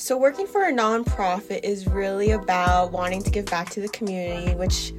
So, working for a nonprofit is really about wanting to give back to the community, which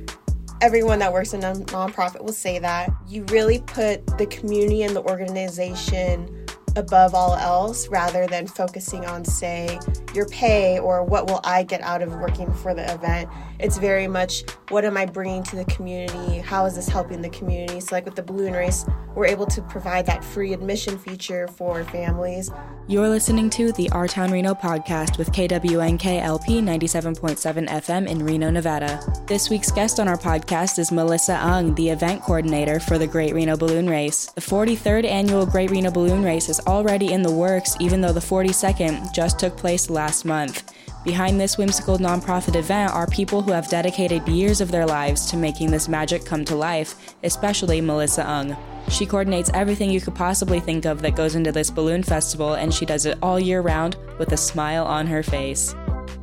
everyone that works in a nonprofit will say that. You really put the community and the organization above all else rather than focusing on, say, your pay or what will I get out of working for the event. It's very much what am I bringing to the community? How is this helping the community? So, like with the balloon race, we're able to provide that free admission feature for families. You're listening to the Our Town Reno podcast with KWNKLP 97.7 FM in Reno, Nevada. This week's guest on our podcast is Melissa Ung, the event coordinator for the Great Reno Balloon Race. The 43rd annual Great Reno Balloon Race is already in the works, even though the 42nd just took place last month. Behind this whimsical nonprofit event are people who have dedicated years of their lives to making this magic come to life, especially Melissa Ung. She coordinates everything you could possibly think of that goes into this balloon festival, and she does it all year round with a smile on her face.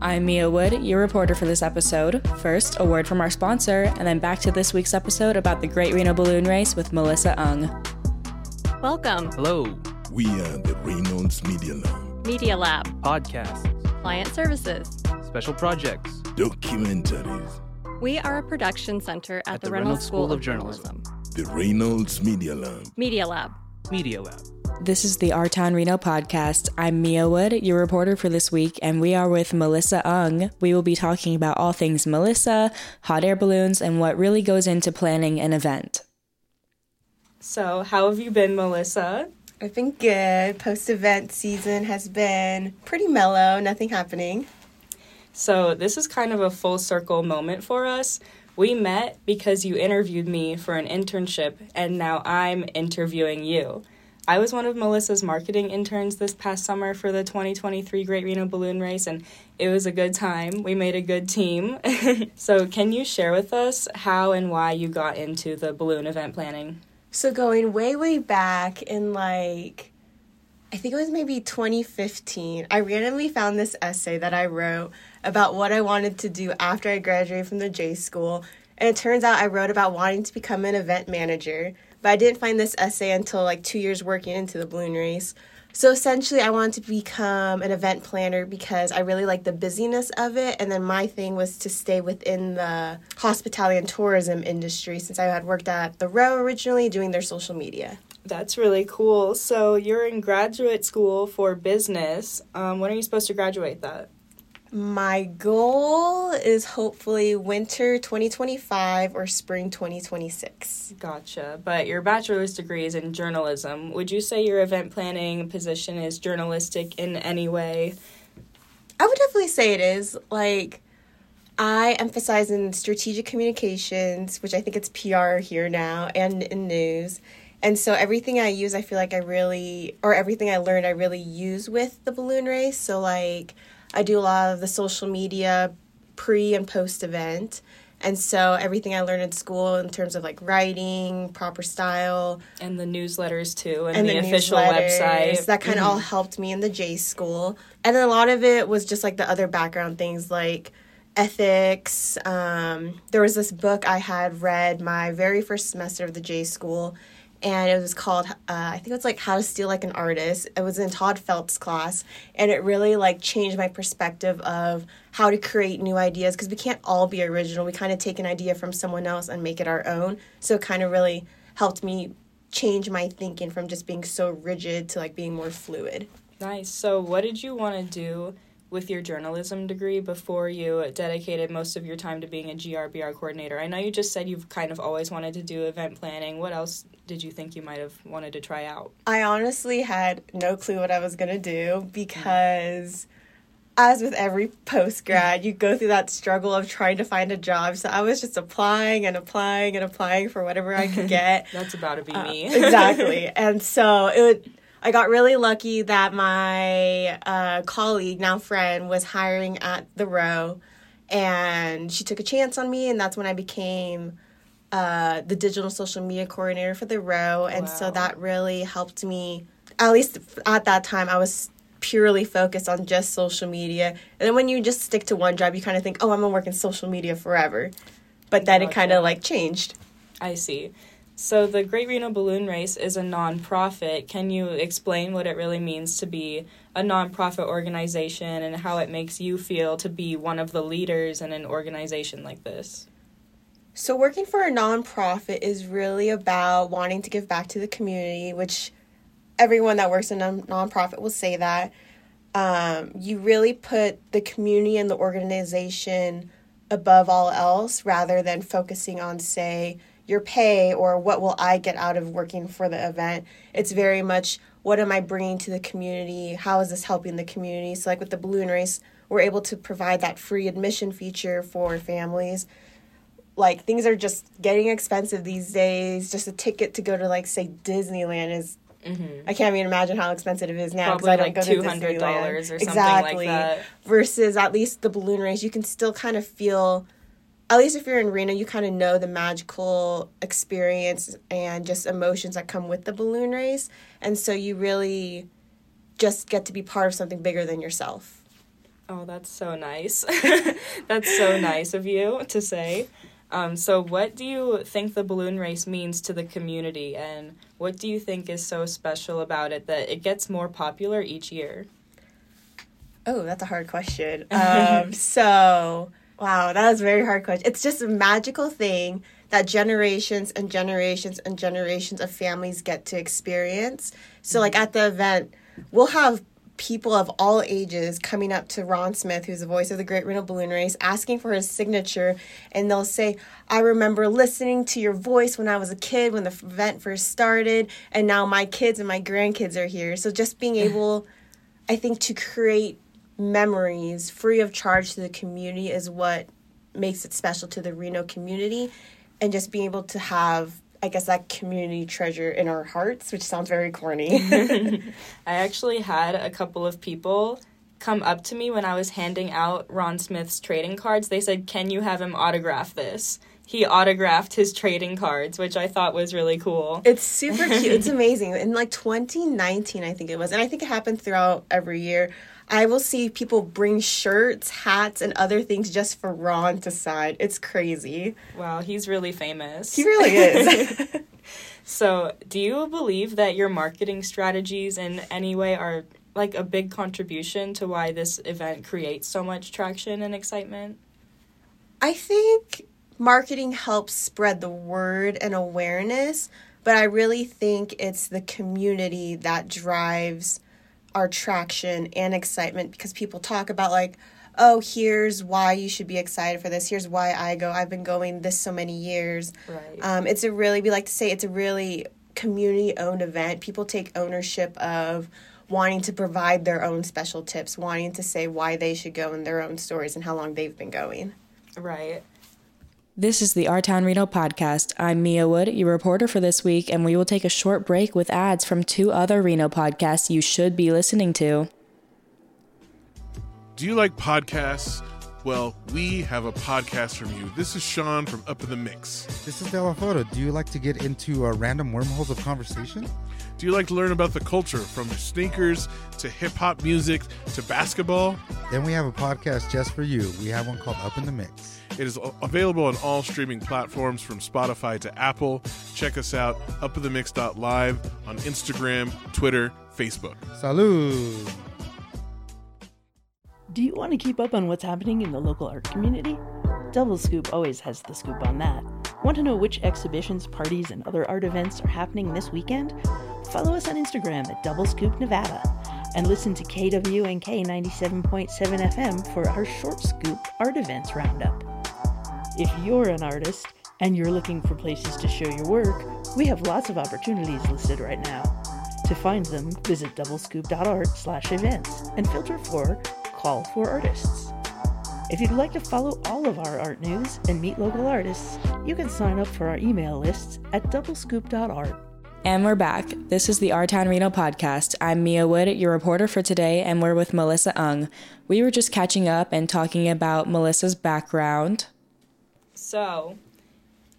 I'm Mia Wood, your reporter for this episode. First, a word from our sponsor, and then back to this week's episode about the Great Reno Balloon Race with Melissa Ung. Welcome. Hello. We are the Reynolds Media Lab. Media Lab. Podcasts. Client services. Special projects. Documentaries. We are a production center at, At the, the Reynolds Reynolds School, School of of Journalism. The Reynolds Media Lab. Media Lab. Media Lab. This is the Our Town Reno podcast. I'm Mia Wood, your reporter for this week, and we are with Melissa Ung. We will be talking about all things Melissa, hot air balloons, and what really goes into planning an event. So, how have you been, Melissa? I've been good. Post event season has been pretty mellow, nothing happening. So, this is kind of a full circle moment for us. We met because you interviewed me for an internship, and now I'm interviewing you. I was one of Melissa's marketing interns this past summer for the 2023 Great Reno Balloon Race, and it was a good time. We made a good team. so, can you share with us how and why you got into the balloon event planning? So going way way back in like I think it was maybe 2015, I randomly found this essay that I wrote about what I wanted to do after I graduated from the J school. And it turns out I wrote about wanting to become an event manager, but I didn't find this essay until like 2 years working into the balloon race. So essentially, I wanted to become an event planner because I really like the busyness of it. And then my thing was to stay within the hospitality and tourism industry since I had worked at the Row originally doing their social media. That's really cool. So, you're in graduate school for business. Um, when are you supposed to graduate that? My goal is hopefully winter 2025 or spring 2026. Gotcha. But your bachelor's degree is in journalism. Would you say your event planning position is journalistic in any way? I would definitely say it is. Like, I emphasize in strategic communications, which I think it's PR here now, and in news. And so everything I use, I feel like I really, or everything I learned, I really use with the balloon race. So, like, I do a lot of the social media pre and post event. And so everything I learned in school in terms of like writing, proper style, And the newsletters too, and, and the, the, official website. That kind of all helped me in the J school. And then a lot of it was just like the other background things like ethics. Um, there was this book I had read my very first semester of the J school, and it was called uh, I think it was like How to Steal Like an Artist. It was in Todd Phelps' class, and it really like changed my perspective of how to create new ideas because we can't all be original. We kind of take an idea from someone else and make it our own. So it kind of really helped me change my thinking from just being so rigid to like being more fluid. Nice. So, what did you want to do with your journalism degree before you dedicated most of your time to being a GRBR coordinator? I know you just said you've kind of always wanted to do event planning. What else did you think you might have wanted to try out? I honestly had no clue what I was going to do because as with every post grad, you go through that struggle of trying to find a job. So I was just applying and applying and applying for whatever I could get. That's about to be Uh, me. exactly. And so it would, I got really lucky that my uh, colleague, now friend, was hiring at the row and she took a chance on me and that's when I became uh, the digital social media coordinator for the row and so that really helped me at least at that time I was purely focused on just social media. And then when you just stick to one job you kind of think oh I'm gonna work in social media forever. But then it kind of like changed. I see. So, the Great Reno Balloon Race is a nonprofit. Can you explain what it really means to be a nonprofit organization and how it makes you feel to be one of the leaders in an organization like this. So, working for a nonprofit is really about wanting to give back to the community, which everyone that works in a nonprofit will say that. Um, you really put the community and the organization above all else rather than focusing on, say, your pay or what will I get out of working for the event. It's very much what am I bringing to the community? How is this helping the community? So, like with the balloon race, we're able to provide that free admission feature for families like things are just getting expensive these days. Just a ticket to go to like say Disneyland is I can't even imagine how expensive it is now Mm-hmm. Probably I don't like go to two hundred dollars Disneyland. or something exactly. like that. Versus at least the balloon race, you can still kind of feel. At least if you're in Reno, you kind of know the magical experience and just emotions that come with the balloon race, and so you really just get to be part of something bigger than yourself. Oh, that's so nice. that's so nice of you to say. Um, so, what do you think the balloon race means to the community, and what do you think is so special about it that it gets more popular each year? Oh, that's a hard question. Um, so, wow, that was a very hard question. It's just a magical thing that generations and generations and generations of families get to experience. So, like at the event, we'll have people of all ages coming up to Ron Smith, who's the voice of the Great Reno Balloon Race, asking for his signature. And they'll say, I remember listening to your voice when I was a kid, when the event first started, and now my kids and my grandkids are here. So, just being able, I think, to create memories free of charge to the community is what makes it special to the Reno community. And just being able to have, I guess, that community treasure in our hearts, which sounds very corny. I actually had a couple of people come up to me when I was handing out Ron Smith's trading cards. They said, Can you have him autograph this? He autographed his trading cards, which I thought was really cool. It's super cute. It's amazing. In like 2019, I think it was, and I think it happened throughout every year. I will see people bring shirts, hats, and other things just for Ron to sign. It's crazy. Wow, he's really famous. He really is. So, do you believe that your marketing strategies in any way are like a big contribution to why this event creates so much traction and excitement? I think marketing helps spread the word and awareness, but I really think it's the community that drives our traction and excitement because people talk about like oh here's why you should be excited for this. Here's why i go. I've been going this so many years. Right. um, it's a really we like to say it's a really community owned event. People take ownership of wanting to provide their own special tips wanting to say why they should go in their own stories and how long they've been going. Right. This is the Our Town Reno podcast. I'm Mia Wood, your reporter for this week, and we will take a short break with ads from two other Reno podcasts you should be listening to. Do you like podcasts? Well, we have a podcast from you. This is Sean from Up in the Mix. This is Delafoto. Do you like to get into uh, random wormholes of conversation? Do you like to learn about the culture from sneakers to hip hop music to basketball? Then we have a podcast just for you. We have one called Up in the Mix. It is available on all streaming platforms from Spotify to Apple. Check us out, upinthemix.live on Instagram, Twitter, Facebook. Salud! Do you want to keep up on what's happening in the local art community? Double Scoop always has the scoop on that. Want to know which exhibitions, parties, and other art events are happening this weekend? Follow us on Instagram at Double Scoop Nevada and listen to KWNK 97.7 FM for our Short Scoop Art Events Roundup. If you're an artist and you're looking for places to show your work, we have lots of opportunities listed right now. To find them, visit doublescoop.art slash events and filter for Call for Artists. If you'd like to follow all of our art news and meet local artists, you can sign up for our email lists at doublescoop.art. And we're back. This is the Our Town Reno podcast. I'm Mia Wood, your reporter for today, and we're with Melissa Ung. We were just catching up and talking about Melissa's background. So,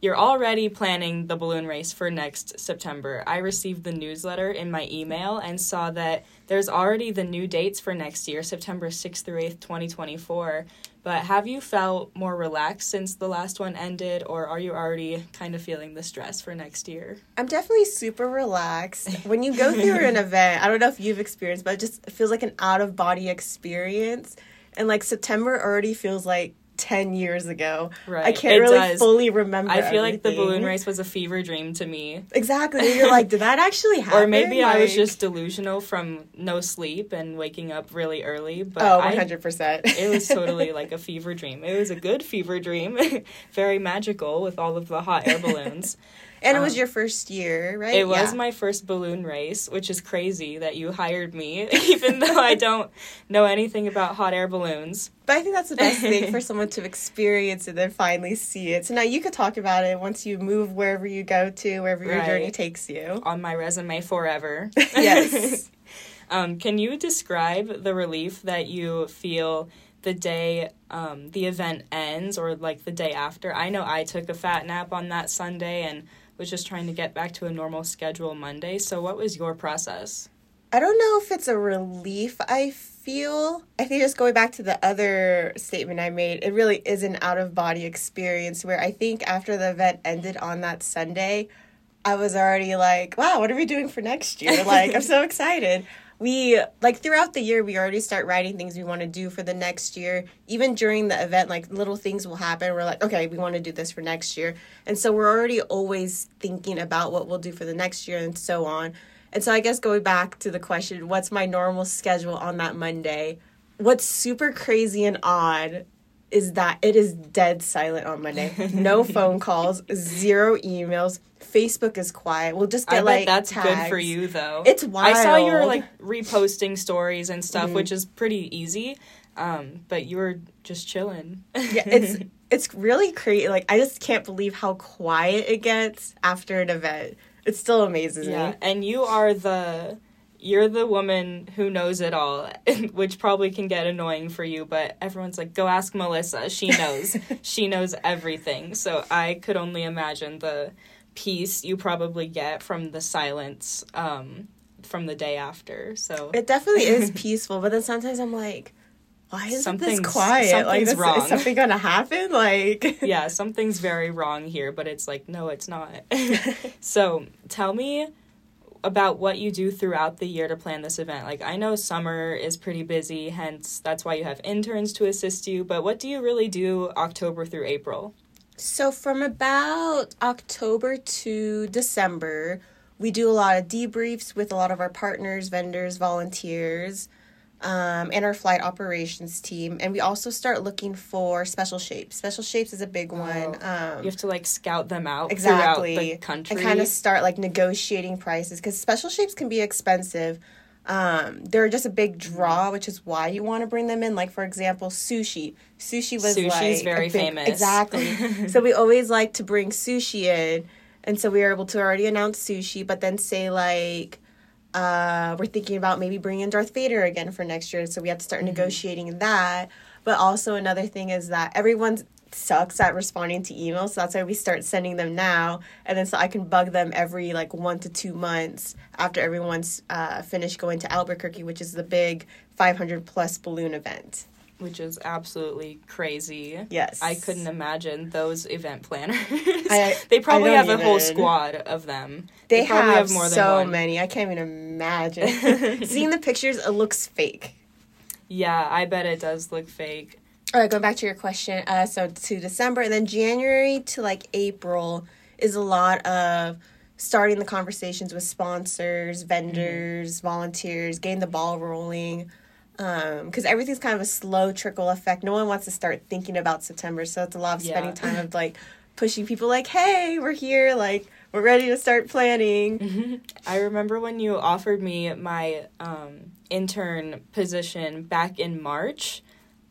you're already planning the balloon race for next September. I received the newsletter in my email and saw that there's already the new dates for next year, September 6th through 8th, 2024. But have you felt more relaxed since the last one ended, or are you already kind of feeling the stress for next year? I'm definitely super relaxed. When you go through an event, I don't know if you've experienced, but it just feels like an out of body experience. And like September already feels like 10 years ago. Right. I can't It really does. fully remember. I feel like the balloon race was a fever dream to me. Exactly. You're like, did that actually happen? Or maybe I was just delusional from no sleep and waking up really early. But Oh, 100%. it was totally like a fever dream. It was a good fever dream, very magical with all of the hot air balloons. And it was your first year, right? It was Yeah. my first balloon race, which is crazy that you hired me, even though I don't know anything about hot air balloons. But I think that's the best thing for someone to experience and then finally see it. So now you could talk about it once you move wherever you go to, wherever your Right. journey takes you. On my resume forever. Yes. um, can you describe the relief that you feel the day um, the event ends or like the day after? I know I took a fat nap on that Sunday and was just trying to get back to a normal schedule Monday. So, what was your process? I don't know if it's a relief I feel. I think just going back to the other statement I made, it really is an out of body experience where I think after the event ended on that Sunday, I was already like, wow, what are we doing for next year? Like, I'm so excited. We, like, throughout the year, we already start writing things we want to do for the next year. Even during the event, like, little things will happen. We're like, okay, we want to do this for next year. And so we're already always thinking about what we'll do for the next year and so on. And so I guess going back to the question, what's my normal schedule on that Monday? What's super crazy and odd is that it is dead silent on Monday. No phone calls, zero emails. Facebook is quiet. We'll just get I like that's good for you though. It's wild. I saw you were like reposting stories and Mm-hmm. stuff, which is pretty easy. Um, but you were just chilling. Yeah, it's it's really crazy. Like I just can't believe how quiet it gets after an event. It still amazes yeah, me. and you are the you're the woman who knows it all, which probably can get annoying for you. But everyone's like, "Go ask Melissa. She knows. she knows everything." So I could only imagine the peace you probably get from the silence um, from the day after. So It definitely is peaceful, but then sometimes I'm like, why is this Something's- quiet? like, something's this, wrong. is something gonna happen? Like, yeah, something's very wrong here, but it's like, no, it's not. so tell me about what you do throughout the year to plan this event. Like, I know summer is pretty busy, hence, that's why you have interns to assist you, but what do you really do October through April? So from about October to December, we do a lot of debriefs with a lot of our partners, vendors, volunteers, um, and our flight operations team. And we also start looking for special shapes. Special shapes is a big one. Um, You have to like scout them out exactly the country. and kind of start like negotiating prices because special shapes can be expensive um they're just a big draw which is why you want to bring them in like for example sushi sushi was Sushi's like very big- famous. exactly so we always like to bring sushi in and so we were able to already announce sushi but then say like uh, we're thinking about maybe bringing in Darth Vader again for next year, so we have to start negotiating that. But also another thing is that everyone sucks at responding to emails, so that's why we start sending them now, and then so I can bug them every like one to two months after everyone's uh, finished going to Albuquerque, which is the big 500 plus balloon event. Which is absolutely crazy. Yes. I couldn't imagine those event planners. I- they probably have don't a whole squad of them. They, probably have, more than so many. I can't even imagine. Seeing the pictures, it looks fake. Yeah, I bet it does look fake. All right, going back to your question. Uh, so to December and then January to like April is a lot of starting the conversations with sponsors, vendors, volunteers, getting the ball rolling. Because everything's kind of a slow trickle effect. No one wants to start thinking about September, so it's a lot of spending Yeah. time of like pushing people, like, "Hey, we're here! Like, we're ready to start planning." I remember when you offered me my um, intern position back in March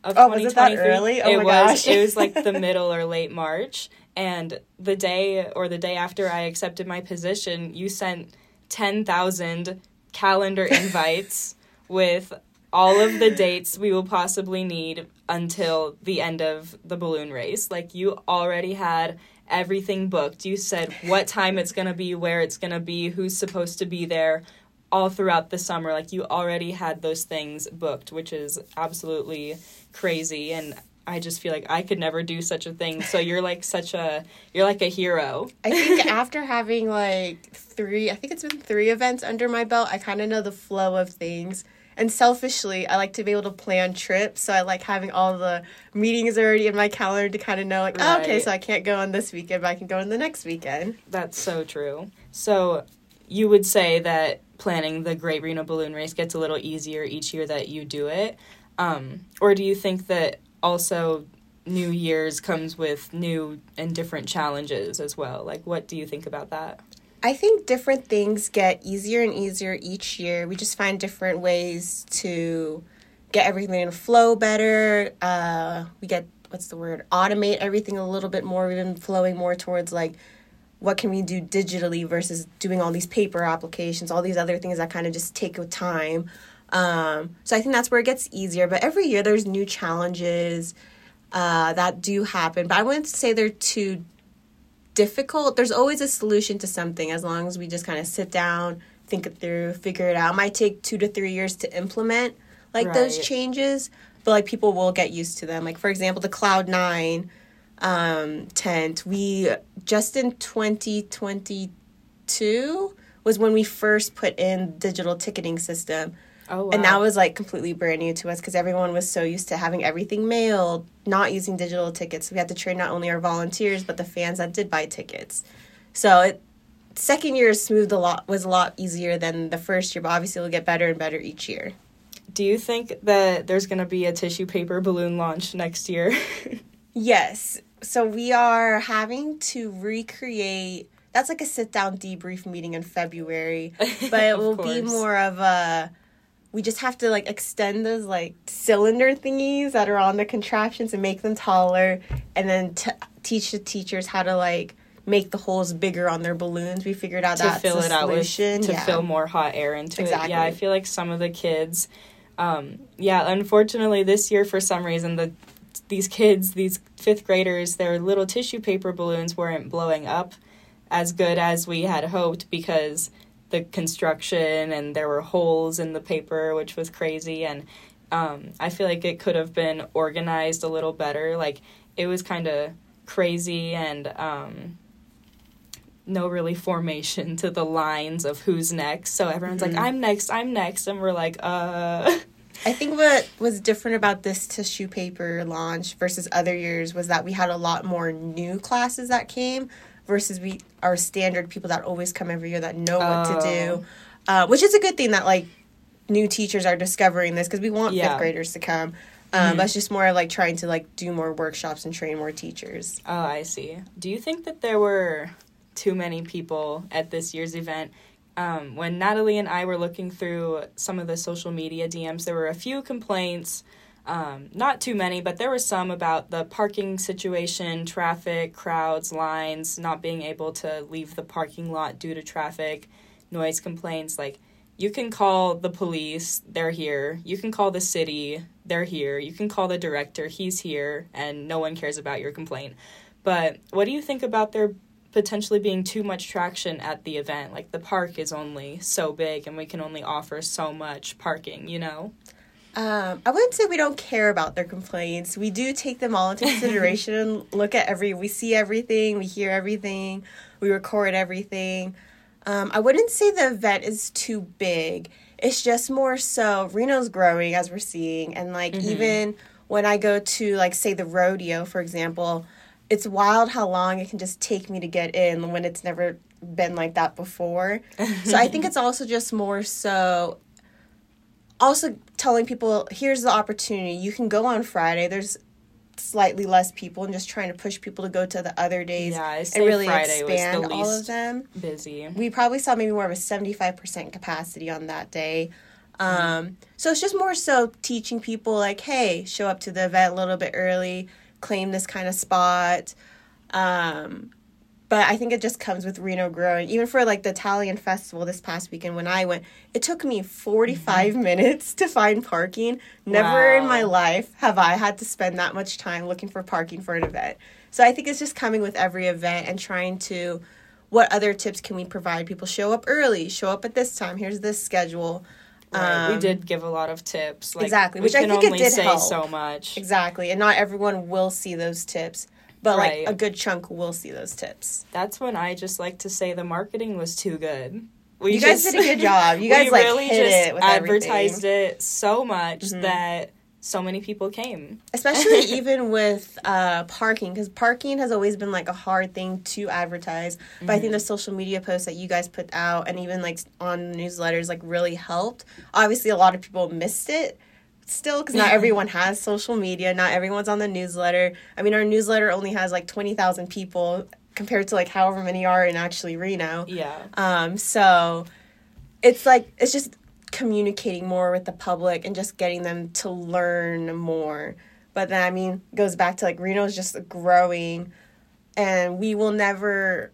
of Oh, was it that early? Oh it my was. gosh. it was like the middle or late March, and the day or the day after I accepted my position, you sent ten thousand calendar invites with all of the dates we will possibly need until the end of the balloon race. Like you already had everything booked. You said what time it's going to be, where it's going to be, who's supposed to be there all throughout the summer. Like you already had those things booked, which is absolutely crazy and I just feel like I could never do such a thing. So you're like such a you're like a hero. I think after having like three, I think it's been three events under my belt, I kind of know the flow of things. And selfishly, I like to be able to plan trips. So I like having all the meetings already in my calendar to kind of know, like, oh, okay, so I can't go on this weekend, but I can go on the next weekend. That's so true. So you would say that planning the Great Reno Balloon Race gets a little easier each year that you do it, um, or do you think that also New Year's comes with new and different challenges as well? Like, what do you think about that? I think different things get easier and easier each year. We just find different ways to get everything to flow better. Uh, we get what's the word? Automate everything a little bit more. We've been flowing more towards like what can we do digitally versus doing all these paper applications, all these other things that kind of just take time. Um, so I think that's where it gets easier. But every year there's new challenges uh, that do happen. But I wouldn't say they're too difficult. There's always a solution to something as long as we just kind of sit down, think it through, figure it out. It might take two to three years to implement like those changes, but like people will get used to them. Like for example, the Cloud Nine um, tent. We just in 2022 was when we first put in digital ticketing system. Oh, And that was like completely brand new to us because everyone was so used to having everything mailed, not using digital tickets. We had to train not only our volunteers but the fans that did buy tickets. So it second year smoothed a lot was a lot easier than the first year, but obviously it'll get better and better each year. Do you think that there's going to be a tissue paper balloon launch next year? Yes. So we are having to recreate. That's like a sit down debrief meeting in February, but it will be more of a. We just have to like extend those like cylinder thingies that are on the contraptions and make them taller, and then t- teach the teachers how to like make the holes bigger on their balloons. We figured out to that's fill it out with to yeah. fill more hot air into it. Yeah, I feel like some of the kids, um, yeah, unfortunately this year for some reason the these kids, these fifth graders, their little tissue paper balloons weren't blowing up as good as we had hoped because the construction and there were holes in the paper, which was crazy. And um, I feel like it could have been organized a little better. Like it was kind of crazy and um, no really formation to the lines of who's next. So everyone's like, I'm next, I'm next. And we're like, uh. I think what was different about this tissue paper launch versus other years was that we had a lot more new classes that came versus we our standard people that always come every year that know what to do, uh, which is a good thing that like new teachers are discovering this because we want Yeah. fifth graders to come. Um, But it's just more like trying to like do more workshops and train more teachers. Oh, I see. Do you think that there were too many people at this year's event? Um, when Natalie and I were looking through some of the social media DMs, there were a few complaints. Um, not too many, but there were some about the parking situation, traffic, crowds, lines, not being able to leave the parking lot due to traffic, noise complaints. Like, you can call the police, they're here. You can call the city, they're here. You can call the director, he's here, and no one cares about your complaint. But what do you think about there potentially being too much traction at the event? Like, the park is only so big, and we can only offer so much parking, you know? Um, I wouldn't say we don't care about their complaints. We do take them all into consideration and look at every. We see everything, we hear everything, we record everything. Um, I wouldn't say the event is too big. It's just more so Reno's growing as we're seeing, and like even when I go to like say the rodeo, for example, it's wild how long it can just take me to get in when it's never been like that before. so I think it's also just more so also telling people here's the opportunity. You can go on friday. There's slightly less people and just trying to push people to go to the other days Yeah, and really Friday was the expand all of least- them. Busy. we probably saw maybe more of a 75% capacity on that day. Um, so it's just more so teaching people like hey show up to the event a little bit early claim this kind of spot. Um, but I think it just comes with Reno growing. Even for like the Italian festival this past weekend when I went, it took me 45 minutes to find parking. Never in my life have I had to spend that much time looking for parking for an event. So I think it's just coming with every event and trying to what other tips can we provide people show up early, show up at this time, here's this schedule. Right, we Um, did give a lot of tips. Like, Exactly, which I think it did say help. so much. Exactly. And not everyone will see those tips, but Right. like a good chunk will see those tips. That's when I just like to say the marketing was too good. We You guys did a good job. You guys, we like, really hit just it with advertised everything. it so much Mhm. that so many people came. Especially even with uh, parking, because parking has always been like a hard thing to advertise. But I think the social media posts that you guys put out and even like on newsletters like really helped. Obviously, a lot of people missed it still because not everyone has social media. Not everyone's on the newsletter. I mean, our newsletter only has like 20,000 people compared to like however many are in actually Reno. Yeah. Um, so it's like it's just communicating more with the public and just getting them to learn more. But then I mean, goes back to like Reno's just growing and we will never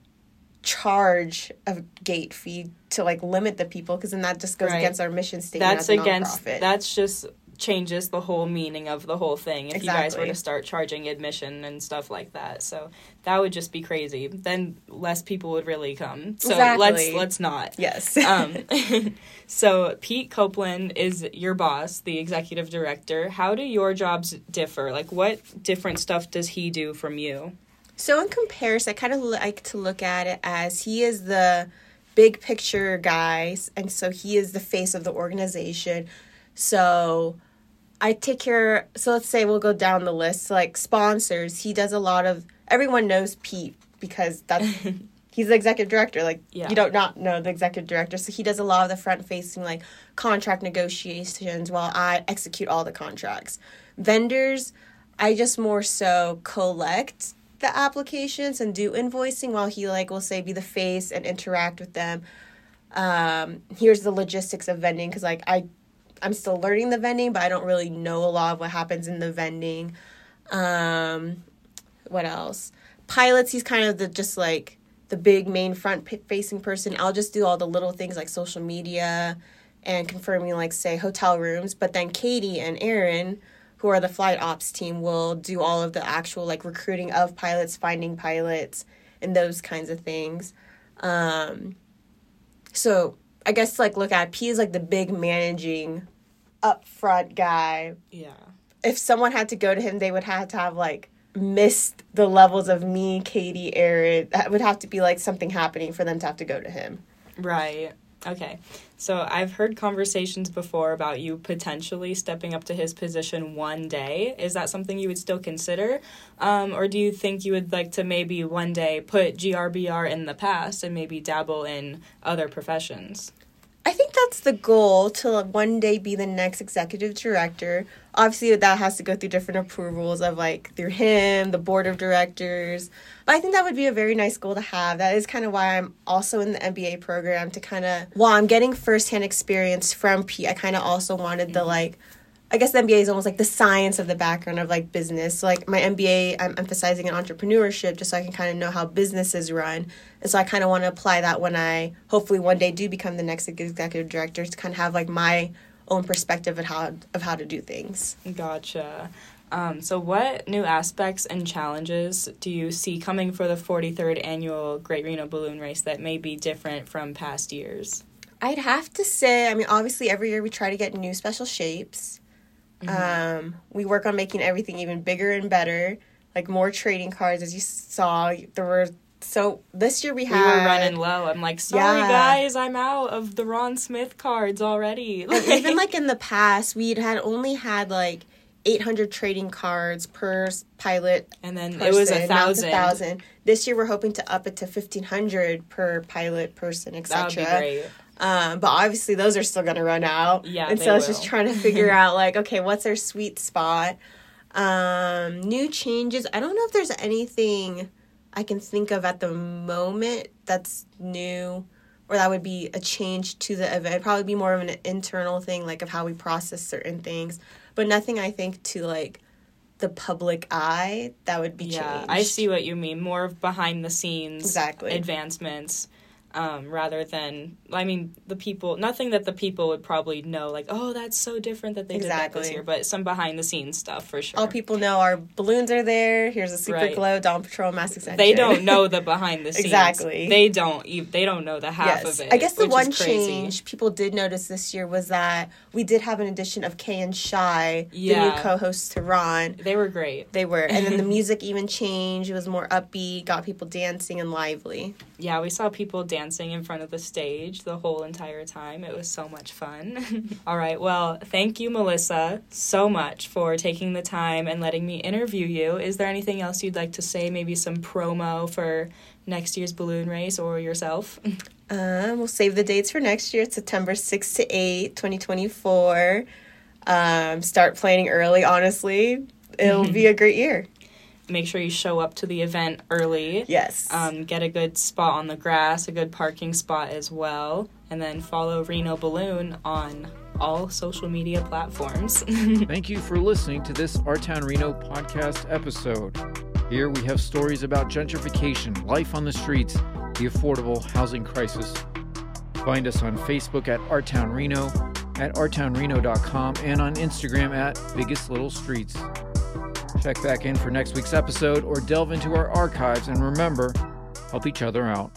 charge a gate fee to like limit the people because then that just goes Right. against our mission statement. That's against nonprofit. that's just changes the whole meaning of the whole thing if you guys were to start charging admission and stuff like that. So that would just be crazy. Then less people would really come. So let's let's not. yes. um, so Pete Copeland is your boss, the executive director. How do your jobs differ? Like, what different stuff does he do from you? So in comparison, I kind of like to look at it as he is the big picture guy, and so he is the face of the organization. So I take care. So let's say we'll go down the list. Like sponsors, he does a lot of. Everyone knows Pete because that's he's the executive director. Like Yeah. you don't not know the executive director, so he does a lot of the front facing like contract negotiations while I execute all the contracts. Vendors, I just more so collect the applications and do invoicing while he like will say be the face and interact with them. Um, here's the logistics of vending because like I I'm still learning the vending, but I don't really know a lot of what happens in the vending. Um, what else? Pilots, he's kind of the just like the big main front facing person. I'll just do all the little things like social media and confirming like say hotel rooms. But then Katie and Aaron, who are the flight ops team, will do all of the actual like recruiting of pilots, finding pilots, and those kinds of things. Um, so I guess like look at P is like the big managing upfront guy. Yeah. If someone had to go to him, they would have to have like missed the levels of me, Katie, Aaron. That would have to be like something happening for them to have to go to him. Right. Okay. So I've heard conversations before about you potentially stepping up to his position one day. Is that something you would still consider? Um, or do you think you would like to maybe one day put GRBR in the past and maybe dabble in other professions? I think that's the goal to like, one day be the next executive director. Obviously, that has to go through different approvals of like through him, the board of directors. But I think that would be a very nice goal to have. That is kind of why I'm also in the MBA program to kind of while I'm getting firsthand experience from Pete, I kind of also wanted the mm-hmm. like. I guess the MBA is almost like the science of the background of like business. So like my MBA, I'm emphasizing in entrepreneurship just so I can kind of know how businesses run. And so I kind of want to apply that when I hopefully one day do become the next executive director to kind of have like my own perspective of how of how to do things. Gotcha. Um, so, what new aspects and challenges do you see coming for the 43rd annual Great Reno Balloon Race that may be different from past years? I'd have to say, I mean, obviously every year we try to get new special shapes. Um, we work on making everything even bigger and better, like more trading cards. As you saw, there were so this year we We had were running low. I'm like, sorry Yeah. guys, I'm out of the Ron Smith cards already. And even like in the past, we'd had only had like 800 trading cards per pilot. and then Person, it was a thousand. thousand. This year, we're hoping to up it to 1500 per pilot person, That would etc. be great. Um, but obviously, those are still going to run out. Yeah, and so it's just will. trying to figure out like, okay, what's our sweet spot? Um, new changes. I don't know if there's anything I can think of at the moment that's new or that would be a change to the event. It'd probably be more of an internal thing, like of how we process certain things, but nothing I think to like the public eye, that would be Yeah, changed. I see what you mean. More of behind the scenes Exactly. advancements. Um, rather than, I mean, the people, nothing that the people would probably know, like, oh, that's so different that they did that this year, but some behind the scenes stuff for sure. All people know our balloons are there. Here's a super Right. glow Dawn Patrol Mass Ascension. they don't know the behind the scenes. Exactly. They don't. They don't know the half yes. of it. I guess the one change people did notice this year was that we did have an addition of Kay and Shy, the new co-hosts to Ron. They were great. They were, and then the music even changed. It was more upbeat, got people dancing and lively. Yeah, we saw people dancing in front of the stage the whole entire time. It was so much fun. All right, well, thank you, Melissa, so much for taking the time and letting me interview you. Is there anything else you'd like to say? Maybe some promo for next year's balloon race or yourself? Um, we'll save the dates for next year. It's September 6th to 8, 2024. Um, start planning early, honestly. It'll be a great year. Make sure you show up to the event early. Yes. Um, get a good spot on the grass, a good parking spot as well, and then follow Reno Balloon on all social media platforms. Thank you for listening to this Our Town Reno podcast episode. Here we have stories about gentrification, life on the streets, the affordable housing crisis. Find us on Facebook at Our Town Reno, at ourtownreno.com, and on Instagram at Biggest Little Streets. Check back in for next week's episode or delve into our archives and remember, help each other out.